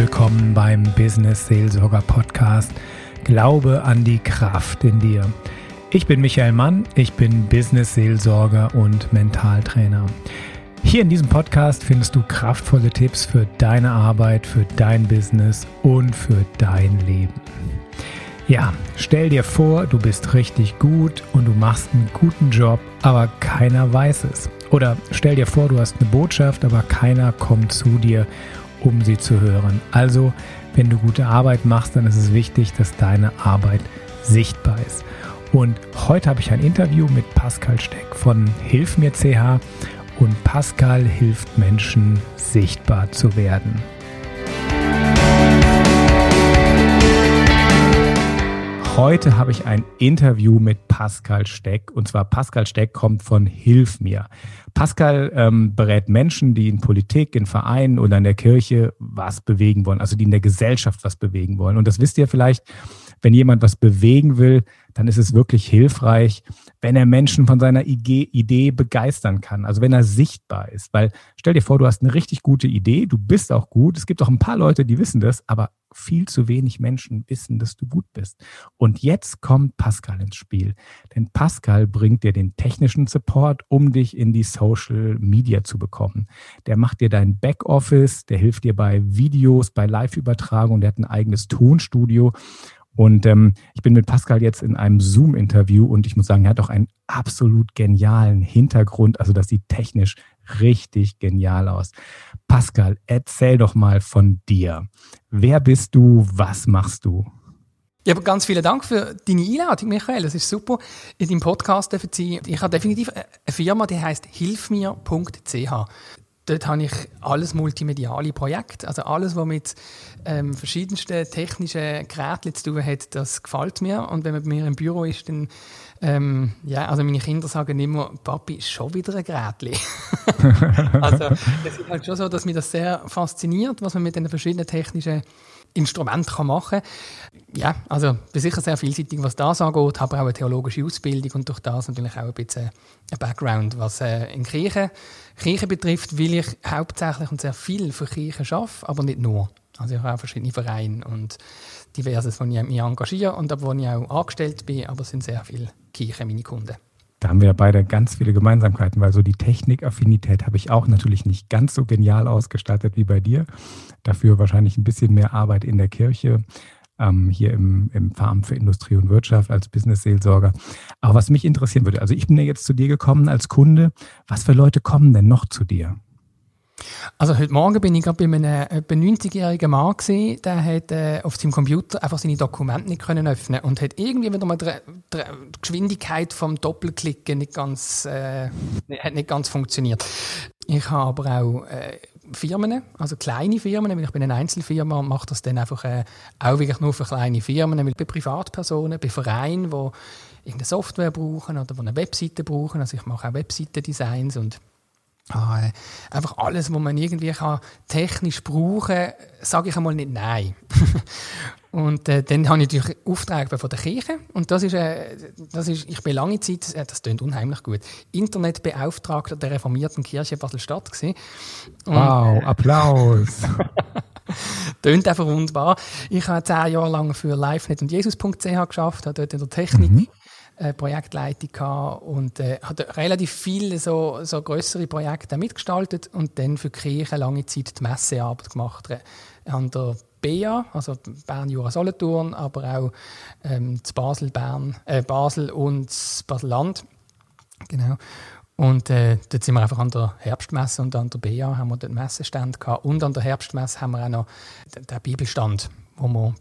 willkommen beim Business Seelsorger Podcast Glaube an die Kraft in dir. Ich bin Michael Mann, ich bin Business Seelsorger und Mentaltrainer. Hier in diesem Podcast findest du kraftvolle Tipps für deine Arbeit, für dein Business und für dein Leben. Ja, stell dir vor, du bist richtig gut und du machst einen guten Job, aber keiner weiß es. Oder stell dir vor, du hast eine Botschaft, aber keiner kommt zu dir, um sie zu hören. Also, wenn du gute Arbeit machst, dann ist es wichtig, dass deine Arbeit sichtbar ist. Und heute habe ich ein Interview mit Pascal Steck von Hilf mir CH und Pascal hilft Menschen sichtbar zu werden. Heute habe ich ein Interview mit Pascal Steck. Und zwar Pascal Steck kommt von Hilf mir. Pascal ähm, berät Menschen, die in Politik, in Vereinen oder in der Kirche was bewegen wollen, also die in der Gesellschaft was bewegen wollen. Und das wisst ihr vielleicht, wenn jemand was bewegen will, dann ist es wirklich hilfreich, wenn er Menschen von seiner Idee begeistern kann. Also wenn er sichtbar ist. Weil stell dir vor, du hast eine richtig gute Idee, du bist auch gut. Es gibt auch ein paar Leute, die wissen das, aber viel zu wenig Menschen wissen, dass du gut bist. Und jetzt kommt Pascal ins Spiel. Denn Pascal bringt dir den technischen Support, um dich in die Social Media zu bekommen. Der macht dir dein Backoffice, der hilft dir bei Videos, bei Live-Übertragungen, der hat ein eigenes Tonstudio. Und ähm, ich bin mit Pascal jetzt in einem Zoom-Interview und ich muss sagen, er hat auch einen absolut genialen Hintergrund. Also das sieht technisch richtig genial aus. Pascal, erzähl doch mal von dir. Wer bist du? Was machst du? Ja, ganz vielen Dank für deine Einladung, Michael. Das ist super. In deinem Podcast dürfen Sie, ich habe definitiv eine Firma, die heißt hilfmir.ch. Dort habe ich alles multimediale Projekte, also alles, was mit ähm, verschiedensten technischen Geräten zu tun hat, das gefällt mir. Und wenn man bei mir im Büro ist, dann ähm, ja, also meine Kinder sagen immer, Papi, ist schon wieder ein Gerät. also es ist halt schon so, dass mich das sehr fasziniert, was man mit den verschiedenen technischen Instrumenten kann machen kann. Ja, also bin sicher sehr vielseitig, was das angeht, habe auch eine theologische Ausbildung und durch das natürlich auch ein bisschen ein Background, was äh, in Kirche, Kirche betrifft, will ich hauptsächlich und sehr viel für Kirche arbeiten, aber nicht nur. Also ich habe auch verschiedene Vereine und diverses, wo ich mich engagiere und wo ich auch angestellt bin, aber es sind sehr viele Kirchen meine Kunden. Da haben wir ja beide ganz viele Gemeinsamkeiten, weil so die Technikaffinität habe ich auch natürlich nicht ganz so genial ausgestaltet wie bei dir. Dafür wahrscheinlich ein bisschen mehr Arbeit in der Kirche, ähm, hier im, im Farm für Industrie und Wirtschaft als Business-Seelsorger. Aber was mich interessieren würde, also ich bin ja jetzt zu dir gekommen als Kunde. Was für Leute kommen denn noch zu dir? Also heute Morgen bin ich gerade bei einem etwa 90-jährigen Mann gesehen, der hat äh, auf seinem Computer einfach seine Dokumente nicht können öffnen und hat irgendwie wieder mal die, die Geschwindigkeit vom Doppelklicken nicht ganz, äh, hat nicht ganz funktioniert. Ich habe aber auch äh, Firmen, also kleine Firmen, weil ich bin eine Einzelfirma und mache das dann einfach äh, auch wirklich nur für kleine Firmen, weil bei Privatpersonen, bei Vereinen, die irgendeine Software brauchen oder die eine Webseite brauchen, also ich mache auch Webseitendesigns und äh, einfach alles, was man irgendwie kann, technisch brauchen kann, sage ich einmal nicht nein. und äh, dann habe ich natürlich Aufträge von der Kirche und das ist, äh, das ist ich bin lange Zeit, äh, das klingt unheimlich gut, Internetbeauftragter der reformierten Kirche Basel-Stadt gewesen. wow, Applaus! Tönt einfach wunderbar. Ich habe zehn Jahre lang für LiveNet und Jesus.ch geschafft, habe dort in der Technik mhm äh, Projektleitung gehabt und äh, hat relativ viele so, so größere Projekte mitgestaltet und dann für die Kirche lange Zeit die Messearbeit gemacht. An der BEA, also Bern, Jura, Solothurn, aber auch ähm, Basel, Bern, äh, Basel und Basel-Land. Genau. Und äh, dort sind wir einfach an der Herbstmesse und an der BEA haben wir den Messestand gehabt. Und an der Herbstmesse haben wir auch noch den, den Bibelstand, wo wir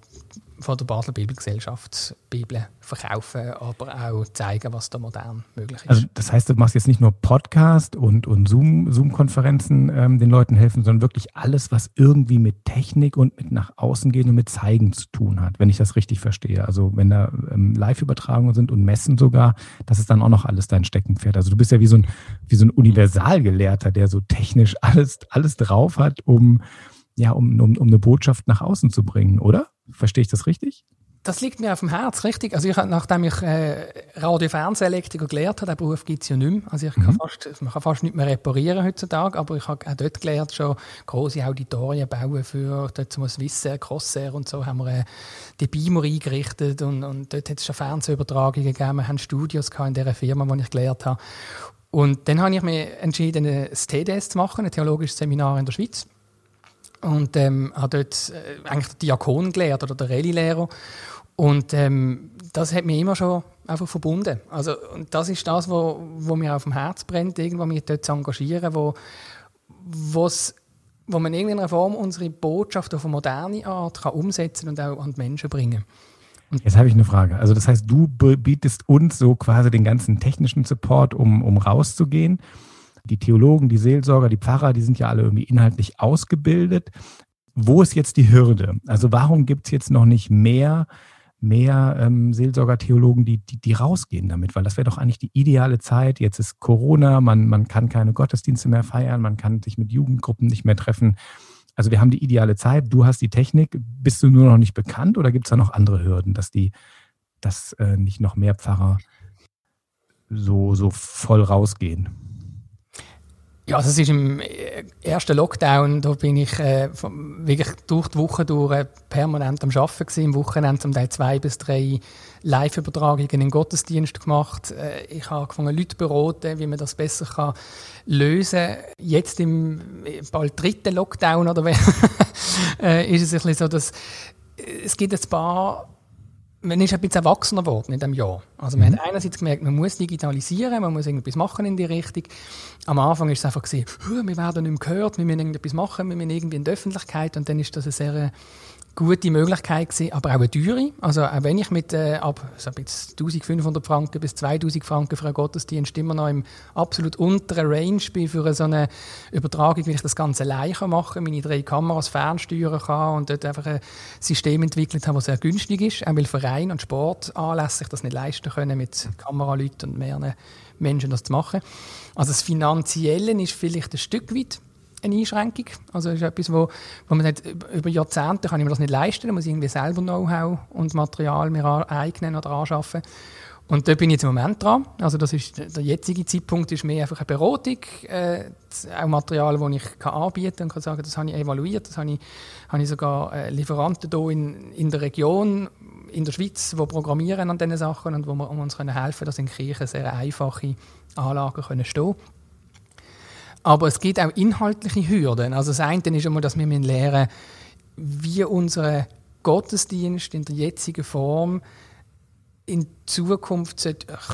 von der Basel Bibelgesellschaft Bibel verkaufen, aber auch zeigen, was da modern möglich ist. Also das heißt, du machst jetzt nicht nur Podcast und, und Zoom, Zoom-Konferenzen ähm, den Leuten helfen, sondern wirklich alles, was irgendwie mit Technik und mit nach außen gehen und mit Zeigen zu tun hat, wenn ich das richtig verstehe. Also wenn da ähm, Live-Übertragungen sind und Messen sogar, das ist dann auch noch alles dein Steckenpferd. Also du bist ja wie so ein, wie so ein Universalgelehrter, der so technisch alles, alles drauf hat, um, ja, um, um, um eine Botschaft nach außen zu bringen, oder? Verstehe ich das richtig? Das liegt mir auf dem Herz, richtig. Also ich, nachdem ich äh, Radio-Fernsehelektriker gelernt habe, den Beruf gibt es ja nicht mehr. Also ich mhm. kann fast, man kann fast nicht mehr reparieren heutzutage, aber ich habe auch dort gelernt, schon große Auditorien bauen für, dort zum Wissen, Crossair und so, haben wir äh, die Beamer eingerichtet und, und dort hat es schon Fernsehübertragungen gegeben, wir haben Studios in dieser Firma, wo ich gelernt habe. Und dann habe ich mich entschieden, ein TDS zu machen, ein theologisches Seminar in der Schweiz. Und ähm, habe dort äh, eigentlich den Diakon gelehrt oder den Rallye-Lehrer. Und ähm, das hat mich immer schon einfach verbunden. Also, und das ist das, wo, wo mir auf dem Herz brennt, irgendwo mich dort zu engagieren, wo, wo's, wo man in irgendeiner Form unsere Botschaft auf eine moderne Art kann umsetzen und auch an die Menschen bringen. Und Jetzt habe ich eine Frage. Also das heißt, du bietest uns so quasi den ganzen technischen Support, um, um rauszugehen die Theologen, die Seelsorger, die Pfarrer, die sind ja alle irgendwie inhaltlich ausgebildet. Wo ist jetzt die Hürde? Also warum gibt es jetzt noch nicht mehr, mehr ähm, Seelsorger, Theologen, die, die, die rausgehen damit? Weil das wäre doch eigentlich die ideale Zeit. Jetzt ist Corona, man, man kann keine Gottesdienste mehr feiern, man kann sich mit Jugendgruppen nicht mehr treffen. Also wir haben die ideale Zeit, du hast die Technik. Bist du nur noch nicht bekannt oder gibt es da noch andere Hürden, dass die, dass äh, nicht noch mehr Pfarrer so, so voll rausgehen? Ja, also es ist im ersten Lockdown, da bin ich äh, wirklich durch die Woche durch äh, permanent am Arbeiten gewesen, im Wochenende zum Teil zwei bis drei Live-Übertragungen in den Gottesdienst gemacht. Äh, ich habe angefangen, Leute beraten, wie man das besser kann lösen kann. Jetzt im bald dritten Lockdown oder äh, ist es ein bisschen so, dass es gibt ein paar man ist ein bisschen erwachsener geworden in diesem Jahr. Also man mhm. hat einerseits gemerkt, man muss digitalisieren, man muss irgendetwas machen in die Richtung. Am Anfang war es einfach gesehen, wir werden nicht mehr gehört, wir müssen irgendetwas machen, wir müssen irgendwie in die Öffentlichkeit und dann ist das eine sehr gute Möglichkeit gewesen, aber auch eine teure. Also auch wenn ich mit äh, ab so 1500 Franken bis 2000 Franken für einen Gottesdienst immer noch im absolut unteren Range bin für so eine Übertragung, wie ich das Ganze allein machen kann, meine drei Kameras fernsteuern kann und dort einfach ein System entwickelt habe, das sehr günstig ist, auch weil Verein und Sport anlässlich das nicht leisten können, mit Kameraleuten und mehreren Menschen das zu machen. Also das Finanzielle ist vielleicht ein Stück weit eine Einschränkung. Also ist etwas, wo, wo man sagt, über Jahrzehnte kann ich mir das nicht leisten, da muss ich irgendwie selber Know-how und Material mir aneignen oder anschaffen. Und da bin ich jetzt im Moment dran. Also das ist, der jetzige Zeitpunkt ist mehr einfach eine Beratung, äh, auch Material, das ich kann anbieten und kann sagen, das habe ich evaluiert, das habe ich, habe ich sogar äh, Lieferanten hier in, in der Region, in der Schweiz, die programmieren an diesen Sachen und wo wir um uns können helfen können, dass in Kirchen sehr einfache Anlagen können stehen können. Aber es gibt auch inhaltliche Hürden. Also das eine ist einmal, dass wir lernen wie unser Gottesdienst in der jetzigen Form in Zukunft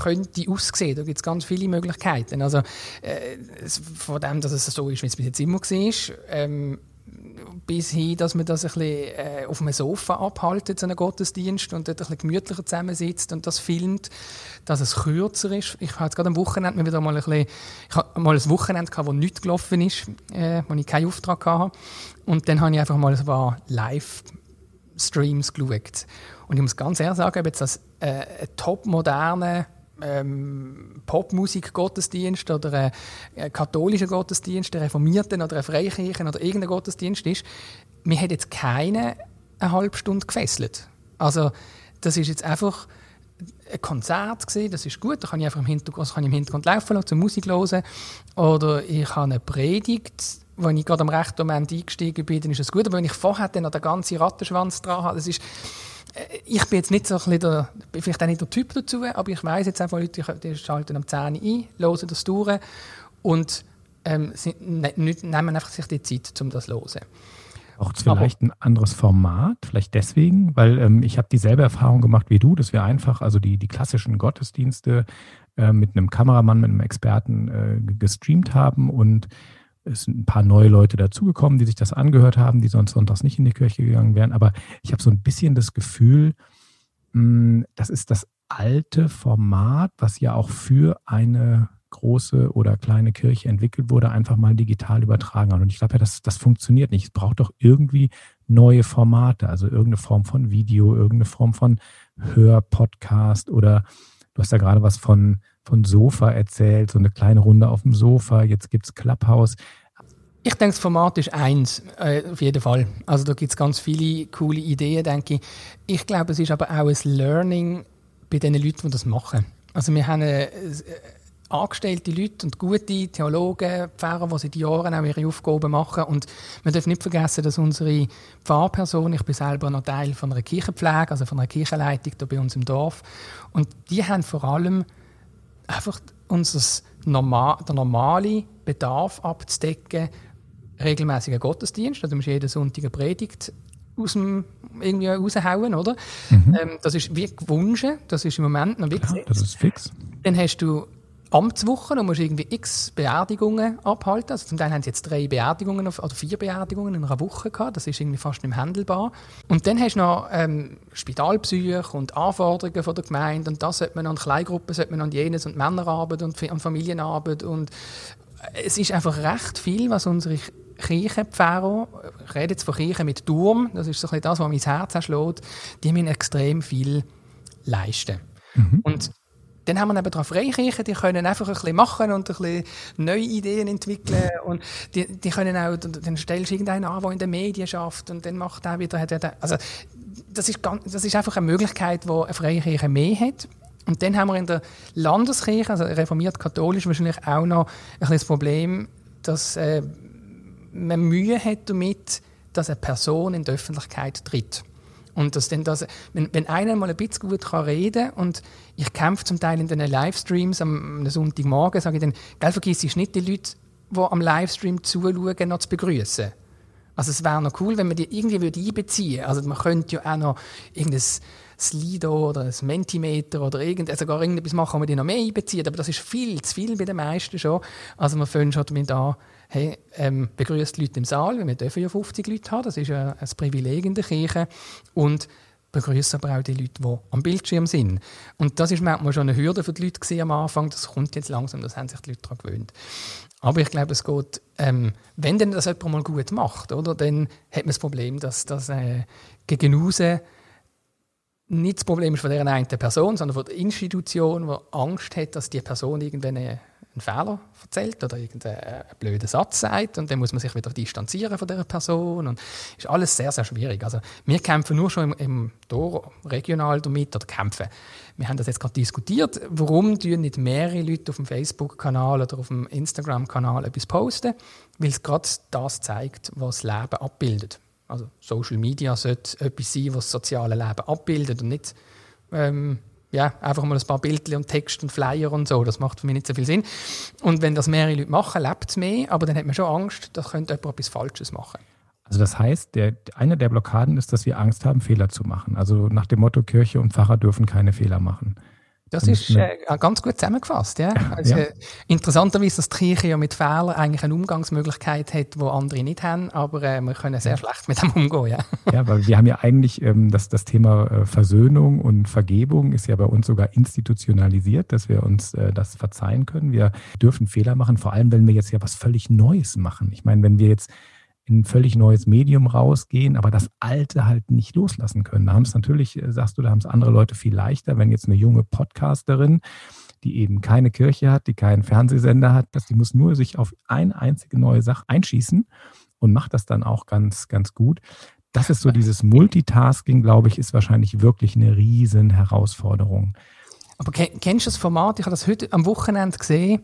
könnte aussehen. Da gibt es ganz viele Möglichkeiten. Also äh, von dem, dass es so ist, wie es bis jetzt immer war, ähm, bis hin, dass man das ein bisschen äh, auf einem Sofa abhaltet, so einen Gottesdienst, und dort ein bisschen gemütlicher zusammensitzt und das filmt, dass es kürzer ist. Ich hatte gerade am Wochenende wieder mal ein bisschen, ich mal ein Wochenende gehabt, wo nichts gelaufen ist, äh, wo ich keinen Auftrag hatte. Und dann habe ich einfach mal ein paar Live-Streams geschaut. Und ich muss ganz ehrlich sagen, ob jetzt das äh, ein top moderne ähm, Popmusik-Gottesdienst oder ein katholischer Gottesdienst, ein reformierten oder ein Freikirchen oder irgendein Gottesdienst ist, mir hat jetzt keine eine halbe Stunde gefesselt. Also das ist jetzt einfach ein Konzert gewesen, das ist gut, da kann ich einfach im Hintergrund, kann ich im Hintergrund laufen lassen, zur Musik hören. Oder ich habe eine Predigt, wenn ich gerade am rechten Moment eingestiegen bin, dann ist es gut. Aber wenn ich vorher dann noch den ganzen Rattenschwanz dran habe, das ist äh, ich bin jetzt nicht so ein der, vielleicht auch nicht der Typ dazu, aber ich weiß jetzt einfach, Leute, die schalten am 10 ein, hören das durch und ähm, sind, ne, nehmen einfach sich die Zeit, um das zu hören. Auch vielleicht ein anderes Format, vielleicht deswegen, weil ähm, ich habe dieselbe Erfahrung gemacht wie du, dass wir einfach, also die, die klassischen Gottesdienste äh, mit einem Kameramann, mit einem Experten äh, gestreamt haben und es sind ein paar neue Leute dazugekommen, die sich das angehört haben, die sonst sonntags nicht in die Kirche gegangen wären. Aber ich habe so ein bisschen das Gefühl, hm, das ist das alte Format, was ja auch für eine große oder kleine Kirche entwickelt wurde, einfach mal digital übertragen Und ich glaube ja, das, das funktioniert nicht. Es braucht doch irgendwie neue Formate, also irgendeine Form von Video, irgendeine Form von Hörpodcast oder du hast ja gerade was von von Sofa erzählt, so eine kleine Runde auf dem Sofa, jetzt gibt es Clubhouse. Ich denke, das Format ist eins, äh, auf jeden Fall. Also da gibt es ganz viele coole Ideen, denke ich. Ich glaube, es ist aber auch ein Learning bei den Leuten, die das machen. Also wir haben äh, angestellte Leute und gute Theologen, Pfarrer, die seit Jahren auch ihre Aufgaben machen. Und man darf nicht vergessen, dass unsere Pfarrperson, ich bin selber noch Teil von einer Kirchenpflege, also von einer Kirchenleitung hier bei uns im Dorf, und die haben vor allem einfach unser normal, der normale Bedarf abzudecken, regelmäßiger Gottesdienst, also du musst jeden Sonntag eine Predigt aus dem irgendwie raushauen, oder? Mhm. Ähm, das ist wie gewünscht, das ist im Moment noch wie ja, Das ist fix. Dann hast du Amtswochen und musst irgendwie x Beerdigungen abhalten. Also zum Teil haben sie jetzt drei Beerdigungen oder vier Beerdigungen in einer Woche gehabt. Das ist irgendwie fast nicht mehr handelbar. Und dann hast du noch ähm, Spitalbesuche und Anforderungen von der Gemeinde und das sollte man an Kleingruppen, sollte man an jenes und Männerarbeit und an Familienarbeit und es ist einfach recht viel, was unsere Kirchenpfarrer, ich rede jetzt von Kirchen mit Turm, das ist so ein das, was mein Herz erschlägt, die müssen extrem viel leisten. Mhm. Und dann haben wir eben drauf Freikirchen, die können einfach ein bisschen machen und ein bisschen neue Ideen entwickeln und die, die können auch, dann stellst du irgendeinen an, der in den Medien schafft und dann macht er wieder, also das ist, ganz, das ist einfach eine Möglichkeit, die eine Freikirche mehr hat. Und dann haben wir in der Landeskirche, also reformiert-katholisch, wahrscheinlich auch noch ein bisschen das Problem, dass äh, man Mühe hat damit, dass eine Person in die Öffentlichkeit tritt. Und dass denn das, wenn, wenn einer mal ein bisschen gut kann reden und ich kämpfe zum Teil in den Livestreams am Sonntagmorgen, sage ich dann, gell, vergiss nicht die Leute, die am Livestream zuschauen, noch zu begrüßen. Also es wäre noch cool, wenn man die irgendwie würde einbeziehen würde. Also man könnte ja auch noch irgendein Slido oder ein Mentimeter oder irgend, also gar irgendetwas machen, wo man die noch mehr einbezieht. Aber das ist viel zu viel bei den meisten schon. Also wir fangen schon damit an, hey, ähm, begrüßt die Leute im Saal, weil wir dürfen ja 50 Leute haben, das ist ja ein Privileg in der Kirche. Und begrüßen aber auch die Leute, die am Bildschirm sind. Und das ist manchmal schon eine Hürde für die Leute am Anfang. Das kommt jetzt langsam, das haben sich die Leute daran gewöhnt. Aber ich glaube, es geht, ähm, wenn denn das jemand mal gut macht, oder, dann hat man das Problem, dass das äh, gegen nicht das Problem ist von dieser einen Person, sondern von der Institution, die Angst hat, dass die Person irgendwann einen Fehler erzählt oder irgendeinen blöden Satz sagt und dann muss man sich wieder distanzieren von dieser Person und ist alles sehr, sehr schwierig. Also wir kämpfen nur schon im, im Tor regional damit oder kämpfen. Wir haben das jetzt gerade diskutiert, warum nicht mehrere Leute auf dem Facebook-Kanal oder auf dem Instagram-Kanal etwas posten, weil es gerade das zeigt, was das Leben abbildet. Also Social Media sollte etwas sein, was das soziale Leben abbildet und nicht ähm, ja, einfach mal ein paar Bilder und Text und Flyer und so. Das macht für mich nicht so viel Sinn. Und wenn das mehrere Leute machen, lebt es mehr, aber dann hat man schon Angst, da könnte jemand etwas Falsches machen. Also das heißt, der, eine der Blockaden ist, dass wir Angst haben, Fehler zu machen. Also nach dem Motto, Kirche und Pfarrer dürfen keine Fehler machen. Das ist äh, ganz gut zusammengefasst. Ja? Also, ja. Interessanterweise, dass die Kirche ja mit Fehlern eigentlich eine Umgangsmöglichkeit hat, die andere nicht haben, aber äh, wir können sehr schlecht mit dem umgehen. Ja, ja weil wir haben ja eigentlich ähm, das, das Thema äh, Versöhnung und Vergebung ist ja bei uns sogar institutionalisiert, dass wir uns äh, das verzeihen können. Wir dürfen Fehler machen, vor allem wenn wir jetzt ja was völlig Neues machen. Ich meine, wenn wir jetzt in ein völlig neues Medium rausgehen, aber das Alte halt nicht loslassen können. Da haben es natürlich, äh, sagst du, da haben es andere Leute viel leichter, wenn jetzt eine junge Podcasterin, die eben keine Kirche hat, die keinen Fernsehsender hat, dass die muss nur sich auf eine einzige neue Sache einschießen und macht das dann auch ganz, ganz gut. Das ist so dieses Multitasking, glaube ich, ist wahrscheinlich wirklich eine riesen Herausforderung. Aber kennst du das Format? Ich habe das heute am Wochenende gesehen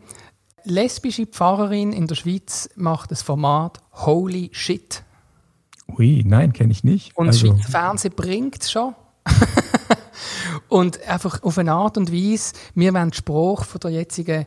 lesbische Pfarrerin in der Schweiz macht das Format Holy Shit. Ui, nein, kenne ich nicht. Und also. das Fernsehen bringt es schon. und einfach auf eine Art und Weise, wir wollen den Spruch von der jetzigen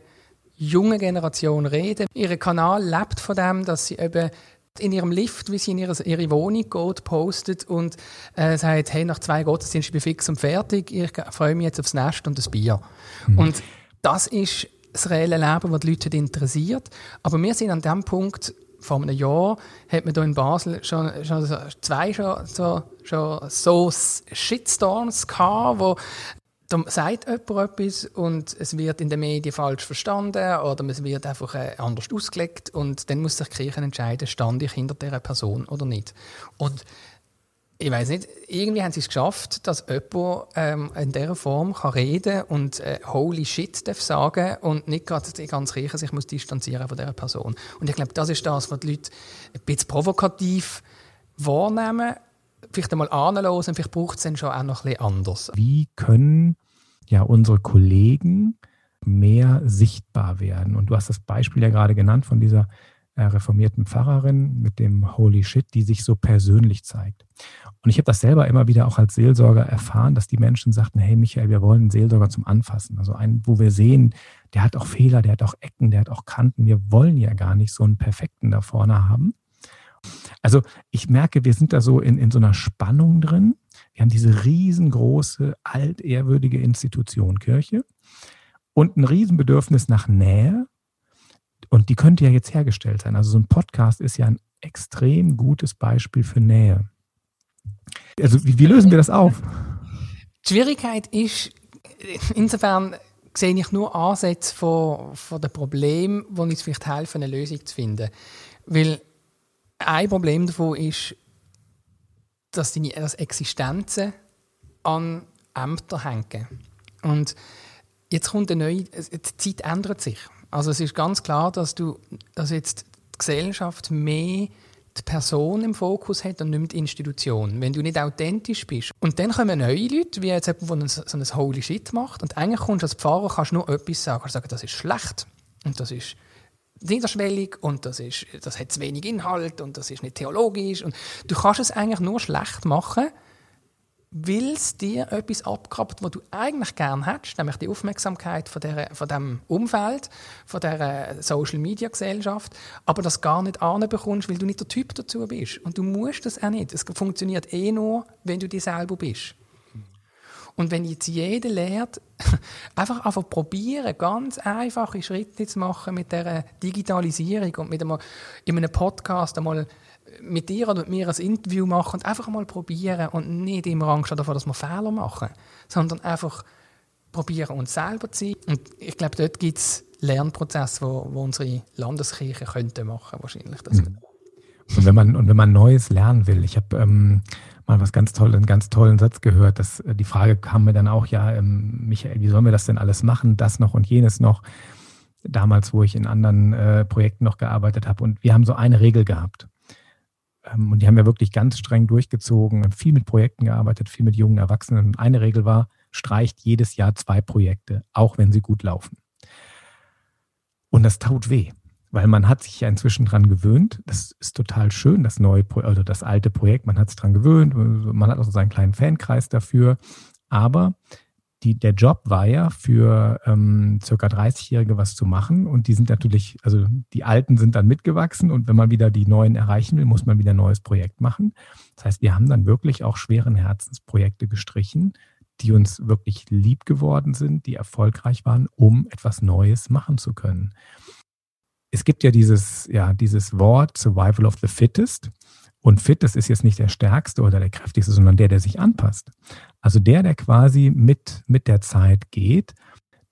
jungen Generation reden. Ihr Kanal lebt von dem, dass sie eben in ihrem Lift, wie sie in ihre, ihre Wohnung geht, postet und äh, sagt, hey, nach zwei Gottesdiensten bin ich fix und fertig, ich freue mich jetzt aufs Nest und das Bier. Mhm. Und das ist das reelle Leben, das die Leute interessiert. Aber wir sind an dem Punkt, vor einem Jahr hat man hier in Basel schon, schon zwei schon, so, schon so Shitstorms gehabt, wo da sagt jemand etwas und es wird in den Medien falsch verstanden oder es wird einfach äh, anders ausgelegt und dann muss sich die Kirche entscheiden, stand ich hinter dieser Person oder nicht. Und ich weiß nicht, irgendwie haben sie es geschafft, dass jemand ähm, in dieser Form kann reden und äh, «Holy shit» darf sagen und nicht gerade die ganze Kirche sich muss distanzieren von dieser Person. Und ich glaube, das ist das, was die Leute ein bisschen provokativ wahrnehmen, vielleicht einmal anhören, vielleicht braucht es dann schon auch noch ein bisschen anders. Wie können ja unsere Kollegen mehr sichtbar werden? Und du hast das Beispiel ja gerade genannt von dieser reformierten Pfarrerin mit dem Holy Shit, die sich so persönlich zeigt. Und ich habe das selber immer wieder auch als Seelsorger erfahren, dass die Menschen sagten, hey Michael, wir wollen einen Seelsorger zum Anfassen. Also einen, wo wir sehen, der hat auch Fehler, der hat auch Ecken, der hat auch Kanten. Wir wollen ja gar nicht so einen Perfekten da vorne haben. Also ich merke, wir sind da so in, in so einer Spannung drin. Wir haben diese riesengroße, altehrwürdige Institution Kirche und ein Riesenbedürfnis nach Nähe und die könnte ja jetzt hergestellt sein. Also so ein Podcast ist ja ein extrem gutes Beispiel für Nähe. Also wie, wie lösen wir das auf? Die Schwierigkeit ist, insofern sehe ich nur Ansätze von, von den Problemen, die uns vielleicht helfen, eine Lösung zu finden. Weil ein Problem davon ist, dass die dass Existenzen an Ämter hängen. Und jetzt kommt eine neue, die Zeit ändert sich. Also es ist ganz klar, dass du, dass jetzt die Gesellschaft mehr die Person im Fokus hat und nicht die Institution. Wenn du nicht authentisch bist. Und dann kommen neue Leute, wie jetzt jemand, der so ein Holy Shit macht. Und eigentlich kommst du als Pfarrer, kannst nur etwas sagen. Kannst sagen, das ist schlecht. Und das ist niederschwellig und das, ist, das hat zu wenig Inhalt und das ist nicht theologisch. Und du kannst es eigentlich nur schlecht machen, weil es dir etwas abgrabt, was du eigentlich gern hättest, nämlich die Aufmerksamkeit von, der, von dem Umfeld, von der Social-Media-Gesellschaft, aber das gar nicht anbekommst, weil du nicht der Typ dazu bist. Und du musst das auch nicht. Es funktioniert eh nur, wenn du dir selber bist. Und wenn jetzt jeder lernt, einfach einfach probieren, ganz einfache Schritte zu machen mit der Digitalisierung und mit einem, in einem Podcast einmal mit dir oder mit mir ein Interview machen und einfach mal probieren und nicht immer Angst davor, dass wir Fehler machen, sondern einfach probieren, uns selber zu sein. Und ich glaube, dort gibt es Lernprozesse, wo, wo unsere Landeskirche könnte machen wahrscheinlich. Das mhm. und wenn man und wenn man Neues lernen will, ich habe ähm, mal was ganz tolles, einen ganz tollen Satz gehört, dass äh, die Frage kam mir dann auch, ja, ähm, Michael, wie sollen wir das denn alles machen, das noch und jenes noch? Damals, wo ich in anderen äh, Projekten noch gearbeitet habe. Und wir haben so eine Regel gehabt. Ähm, und die haben wir wirklich ganz streng durchgezogen, viel mit Projekten gearbeitet, viel mit jungen Erwachsenen. Und eine Regel war, streicht jedes Jahr zwei Projekte, auch wenn sie gut laufen. Und das tut weh, weil man hat sich ja inzwischen dran gewöhnt. Das ist total schön, das neue oder also das alte Projekt. Man hat sich dran gewöhnt. Man hat auch so seinen kleinen Fankreis dafür. Aber die, der Job war ja für ähm, circa 30-Jährige was zu machen und die sind natürlich, also die Alten sind dann mitgewachsen und wenn man wieder die Neuen erreichen will, muss man wieder ein neues Projekt machen. Das heißt, wir haben dann wirklich auch schweren Herzensprojekte gestrichen, die uns wirklich lieb geworden sind, die erfolgreich waren, um etwas Neues machen zu können. Es gibt ja dieses, ja, dieses Wort Survival of the Fittest. Und fit, das ist jetzt nicht der stärkste oder der kräftigste, sondern der, der sich anpasst. Also der, der quasi mit, mit der Zeit geht,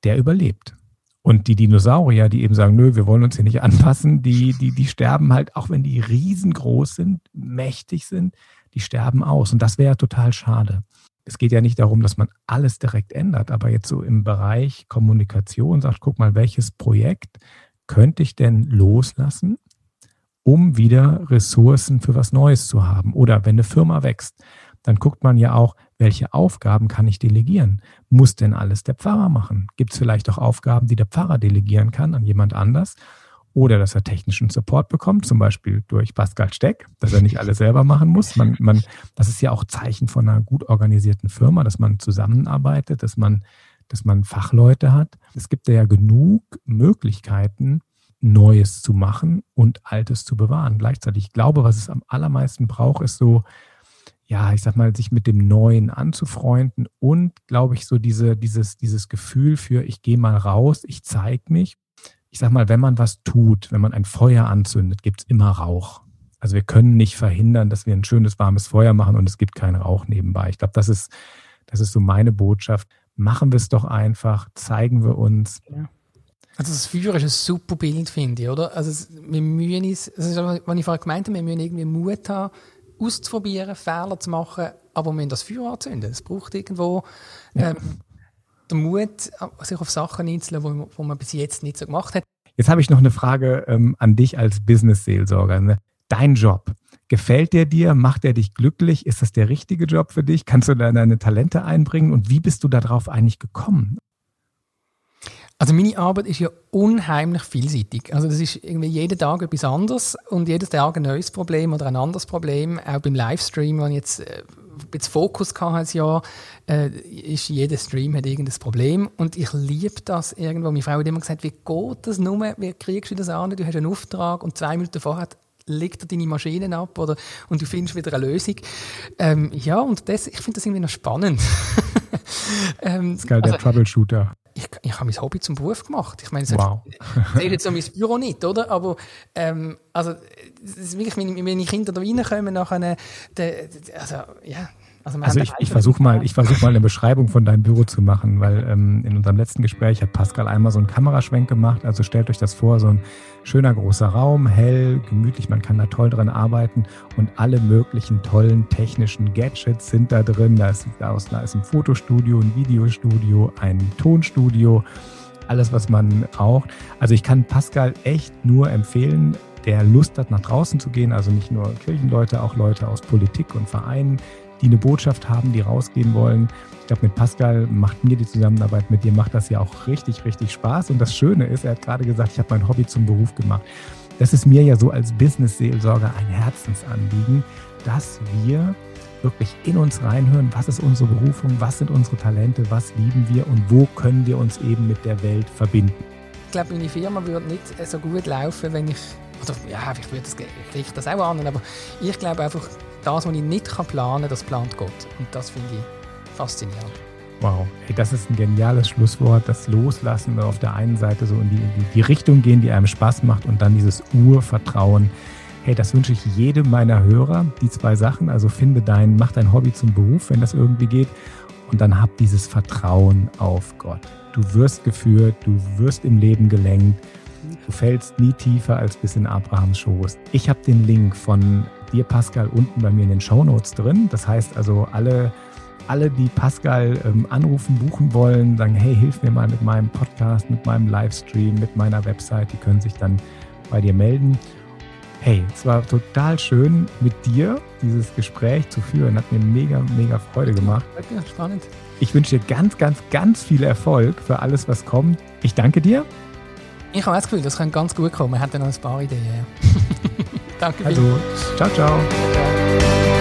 der überlebt. Und die Dinosaurier, die eben sagen, nö, wir wollen uns hier nicht anpassen, die, die, die sterben halt, auch wenn die riesengroß sind, mächtig sind, die sterben aus. Und das wäre total schade. Es geht ja nicht darum, dass man alles direkt ändert, aber jetzt so im Bereich Kommunikation sagt, guck mal, welches Projekt könnte ich denn loslassen, um wieder Ressourcen für was Neues zu haben. Oder wenn eine Firma wächst, dann guckt man ja auch, welche Aufgaben kann ich delegieren? Muss denn alles der Pfarrer machen? Gibt es vielleicht auch Aufgaben, die der Pfarrer delegieren kann an jemand anders? Oder dass er technischen Support bekommt, zum Beispiel durch Pascal Steck, dass er nicht alles selber machen muss. Man, man, das ist ja auch Zeichen von einer gut organisierten Firma, dass man zusammenarbeitet, dass man, dass man Fachleute hat. Es gibt ja genug Möglichkeiten, Neues zu machen und Altes zu bewahren. Gleichzeitig, ich glaube, was es am allermeisten braucht, ist so, ja, ich sag mal, sich mit dem Neuen anzufreunden und, glaube ich, so diese, dieses, dieses Gefühl für, ich gehe mal raus, ich zeige mich. Ich sag mal, wenn man was tut, wenn man ein Feuer anzündet, gibt es immer Rauch. Also wir können nicht verhindern, dass wir ein schönes, warmes Feuer machen und es gibt keinen Rauch nebenbei. Ich glaube, das ist, das ist so meine Botschaft. Machen wir es doch einfach, zeigen wir uns. Ja. Also das Feuer ist ein super Bild, finde ich, oder? Also wir müssen uns, das ist, was ich vorher gemeint habe, wir müssen irgendwie Mut haben, auszuprobieren, Fehler zu machen, aber wir müssen das Feuer anzünden. Es braucht irgendwo ähm, den Mut, sich auf Sachen einzulassen, wo, wo man bis jetzt nicht so gemacht hat. Jetzt habe ich noch eine Frage ähm, an dich als Business-Seelsorger. Ne? Dein Job, gefällt der dir? Macht er dich glücklich? Ist das der richtige Job für dich? Kannst du da deine Talente einbringen? Und wie bist du darauf eigentlich gekommen? Also meine Arbeit ist ja unheimlich vielseitig. Also das ist irgendwie jeden Tag etwas anderes und jeden Tag ein neues Problem oder ein anderes Problem. Auch beim Livestream, wenn ich jetzt äh, jetzt Fokus hatte ein Jahr, äh, ist jeder Stream hat irgendein Problem und ich liebe das irgendwo. Meine Frau hat immer gesagt, wie geht das nur, wie kriegst du das an? Du hast einen Auftrag und zwei Minuten vorher legt er deine Maschinen ab oder, und du findest wieder eine Lösung. Ähm, ja, und das, ich finde das irgendwie noch spannend. ähm, das ist geil, der also, Troubleshooter. Ich, ich habe mein Hobby zum Beruf gemacht. Ich meine, wow. ich jetzt so mein Büro nicht, oder? Aber ähm, also, das ist wirklich, wenn meine Kinder da reinkommen, nachher, de, also, ja, also, also ich, ich versuche mal, ich versuch mal eine Beschreibung von deinem Büro zu machen, weil ähm, in unserem letzten Gespräch hat Pascal einmal so einen Kameraschwenk gemacht. Also stellt euch das vor, so ein schöner großer Raum, hell, gemütlich, man kann da toll dran arbeiten und alle möglichen tollen technischen Gadgets sind da drin. Da ist, da ist ein Fotostudio, ein Videostudio, ein Tonstudio, alles, was man braucht. Also ich kann Pascal echt nur empfehlen, der Lust hat, nach draußen zu gehen, also nicht nur Kirchenleute, auch Leute aus Politik und Vereinen, die eine Botschaft haben, die rausgehen wollen. Ich glaube, mit Pascal macht mir die Zusammenarbeit mit dir, macht das ja auch richtig, richtig Spaß. Und das Schöne ist, er hat gerade gesagt, ich habe mein Hobby zum Beruf gemacht. Das ist mir ja so als Business-Seelsorger ein Herzensanliegen, dass wir wirklich in uns reinhören, was ist unsere Berufung, was sind unsere Talente, was lieben wir und wo können wir uns eben mit der Welt verbinden. Ich glaube, meine Firma würde nicht so gut laufen, wenn ich, oder ja, ich würde das, ich das auch an, aber ich glaube einfach, das, was ich nicht planen kann, das plant Gott. Und das finde ich faszinierend. Wow, hey, das ist ein geniales Schlusswort. Das Loslassen auf der einen Seite so in die, in die Richtung gehen, die einem Spaß macht und dann dieses Urvertrauen. Hey, das wünsche ich jedem meiner Hörer, die zwei Sachen. Also finde dein, mach dein Hobby zum Beruf, wenn das irgendwie geht. Und dann hab dieses Vertrauen auf Gott. Du wirst geführt, du wirst im Leben gelenkt. Du fällst nie tiefer als bis in Abrahams Schoß. Ich habe den Link von dir, Pascal, unten bei mir in den Show Notes drin. Das heißt also, alle, alle die Pascal ähm, anrufen, buchen wollen, sagen, hey, hilf mir mal mit meinem Podcast, mit meinem Livestream, mit meiner Website, die können sich dann bei dir melden. Hey, es war total schön, mit dir dieses Gespräch zu führen. Hat mir mega, mega Freude gemacht. Ja, spannend. Ich wünsche dir ganz, ganz, ganz viel Erfolg für alles, was kommt. Ich danke dir. Ich habe das Gefühl, das könnte ganz gut kommen. Wir hatten noch ein paar Ideen. Danke. Also, ciao, ciao. ciao.